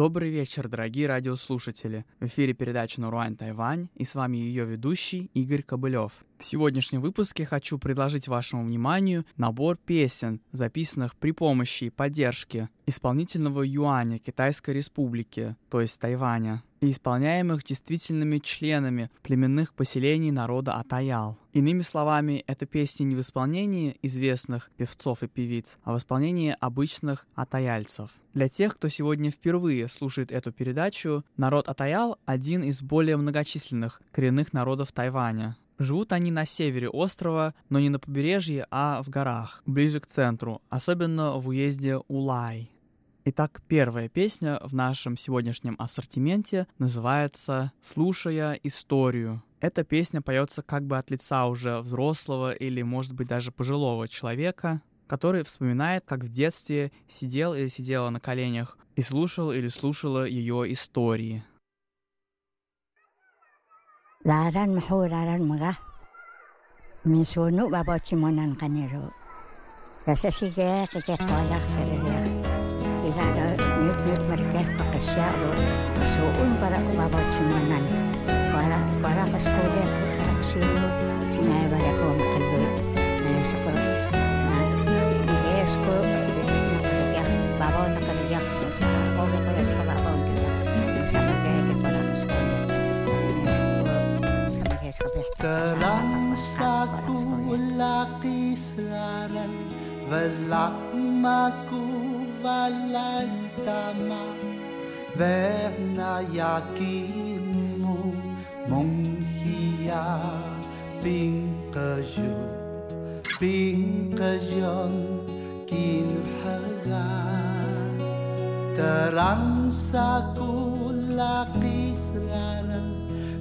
Добрый вечер, дорогие радиослушатели. В эфире передача «Наруань Тайвань» и с вами ее ведущий Игорь Кобылев. В сегодняшнем выпуске хочу предложить вашему вниманию набор песен, записанных при помощи и поддержке исполнительного юаня Китайской Республики, то есть Тайваня, и исполняемых действительными членами племенных поселений народа Атаял. Иными словами, это песни не в исполнении известных певцов и певиц, а в исполнении обычных атаяльцев. Для тех, кто сегодня впервые слушает эту передачу, народ Атаял – один из более многочисленных коренных народов Тайваня. Живут они на севере острова, но не на побережье, а в горах, ближе к центру, особенно в уезде Улай. Итак, первая песня в нашем сегодняшнем ассортименте называется «Слушая историю». Эта песня поется как бы от лица уже взрослого или, может быть, даже пожилого человека, который вспоминает, как в детстве сидел или сидела на коленях и слушал или слушала ее истории. laran mahu laran maga misunu bapa cimonan kaniru. Kasi si ke ke ke kerja kita ada nyut nyut mereka pakai lo, suun para ku bapa cimonan. Para para kasih kuda kasih lu sinaya banyak orang ולעמקו ולדמה ורנה יקימו מונהיה פינקז'ו פינקז'ון kinhaga terang saku laki serana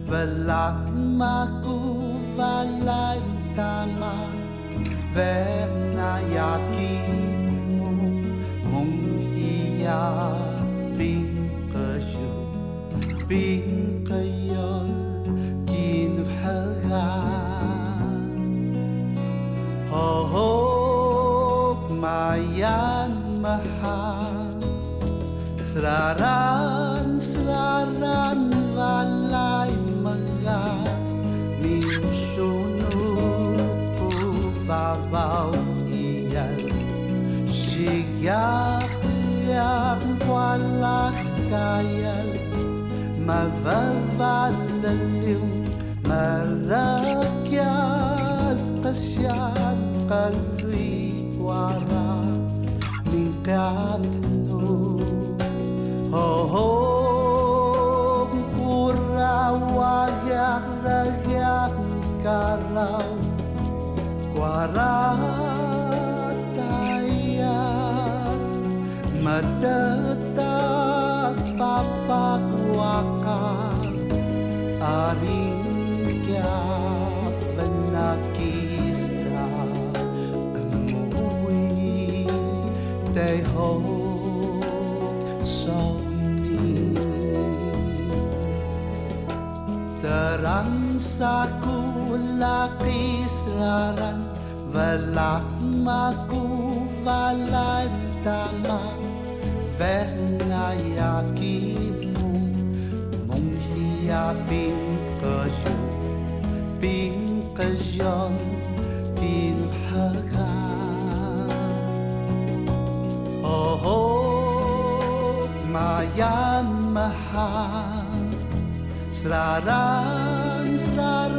velak maku valai tamang Vena yakimo mong hiya bin kayo bin kin Sraran sraran valay magan 依然 siyahiyan walakayan mavavalaliw marakyas tasyan kalwitwara ningkanu oho kurawayak ragyak karaw maratayan Madata papagwakan Aring kya panakista Umuwi teho soni Terang sa kulakis rarang välakmakuvalaittama venäjäkimu munhia pinkajo pinkajon tinhaga. Oho mayan maha sraran sraran.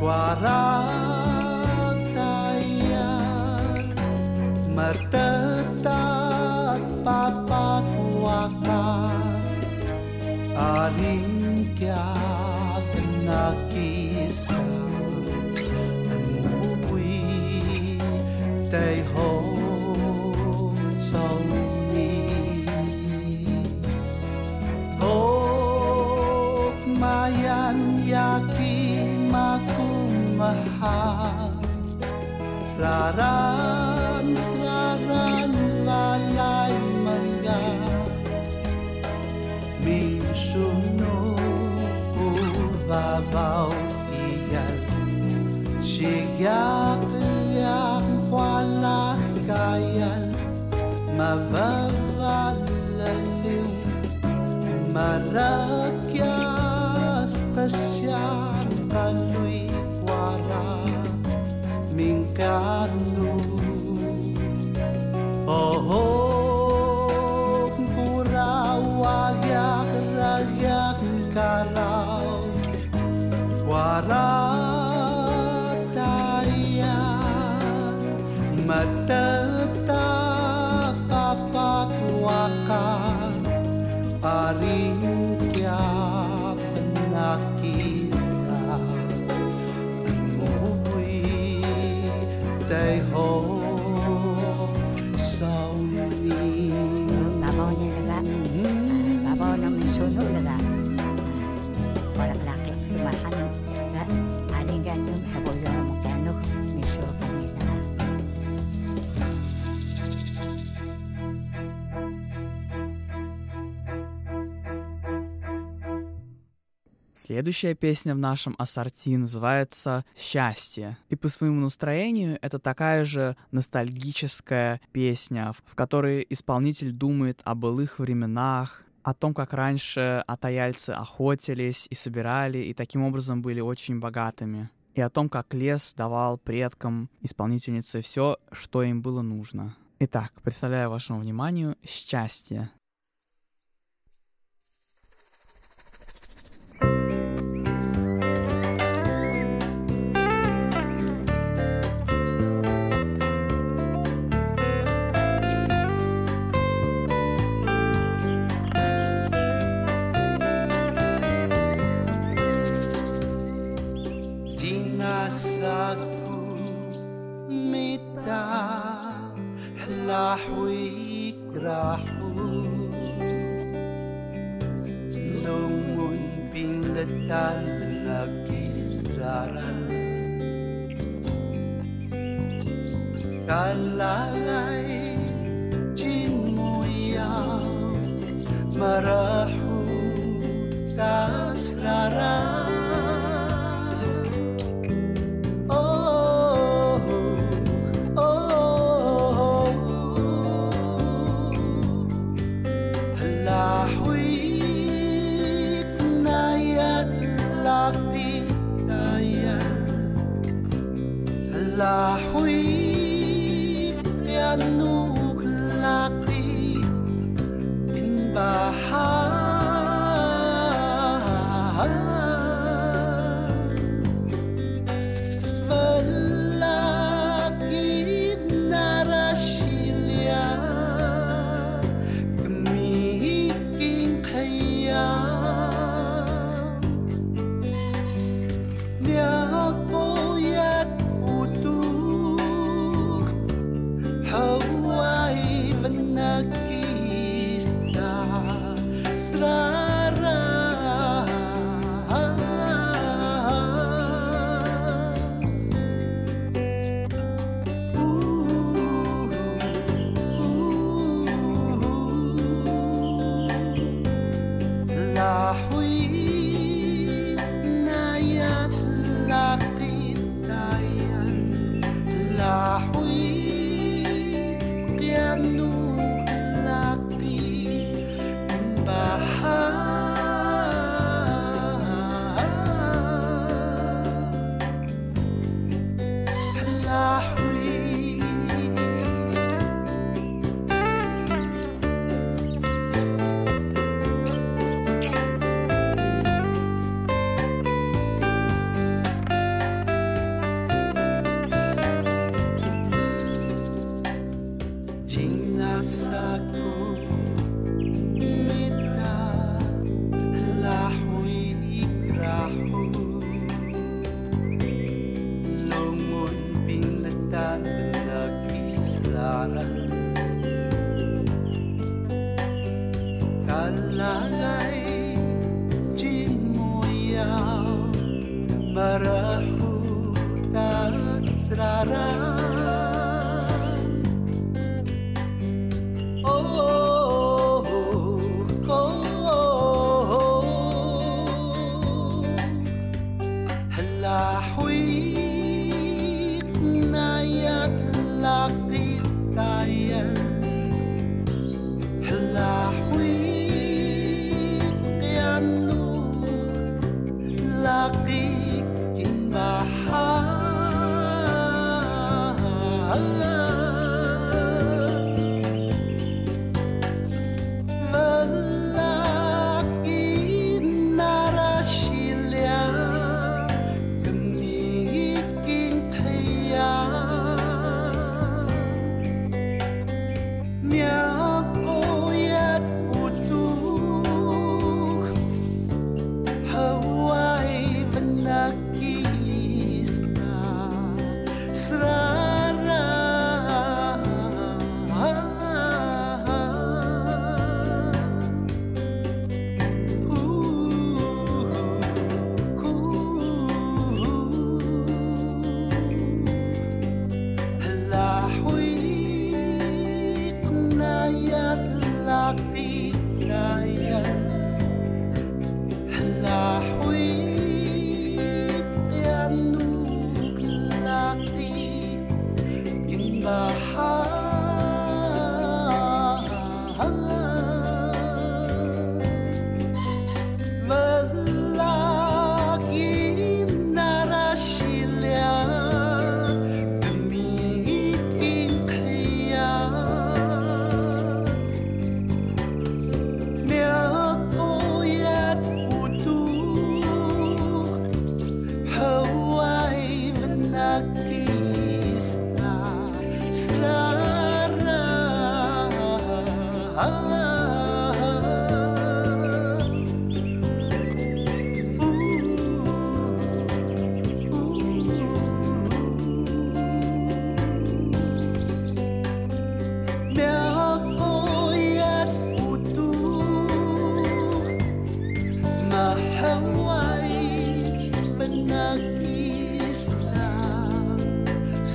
quarantayan matetag papagwaka aling kaya Sraran, sraran, walay mangga Ming suno babaw iyal Siyak yak wala kayan Mababalalim Marakyas para o stay home. Следующая песня в нашем ассорти называется «Счастье». И по своему настроению это такая же ностальгическая песня, в которой исполнитель думает о былых временах, о том, как раньше атаяльцы охотились и собирали, и таким образом были очень богатыми. И о том, как лес давал предкам исполнительницы все, что им было нужно. Итак, представляю вашему вниманию «Счастье». dan lagi seraran Kalau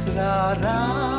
Serara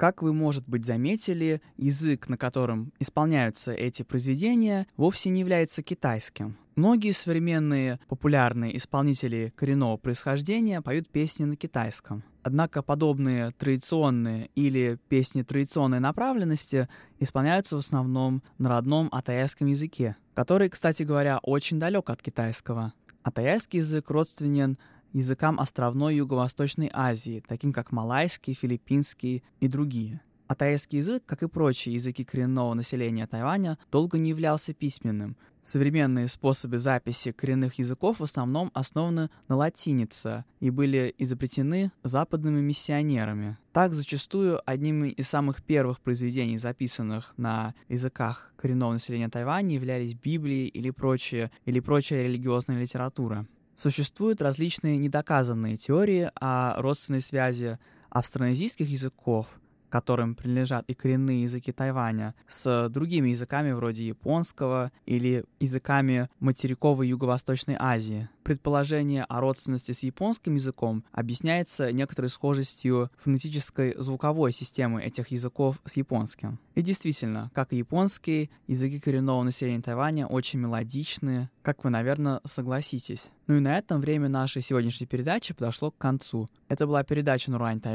Как вы, может быть, заметили, язык, на котором исполняются эти произведения, вовсе не является китайским. Многие современные популярные исполнители коренного происхождения поют песни на китайском. Однако подобные традиционные или песни традиционной направленности исполняются в основном на родном атаяйском языке, который, кстати говоря, очень далек от китайского. Атаяйский язык родственен языкам островной Юго-Восточной Азии, таким как малайский, филиппинский и другие. А тайский язык, как и прочие языки коренного населения Тайваня, долго не являлся письменным. Современные способы записи коренных языков в основном основаны на латинице и были изобретены западными миссионерами. Так, зачастую, одним из самых первых произведений, записанных на языках коренного населения Тайваня, являлись Библии или, прочие, или прочая религиозная литература. Существуют различные недоказанные теории о родственной связи австронезийских языков, которым принадлежат и коренные языки Тайваня, с другими языками вроде японского или языками материковой Юго-Восточной Азии. Предположение о родственности с японским языком объясняется некоторой схожестью фонетической звуковой системы этих языков с японским. И действительно, как и японские, языки коренного населения Тайваня очень мелодичные, как вы, наверное, согласитесь. Ну и на этом время нашей сегодняшней передачи подошло к концу. Это была передача Нурань Тайвань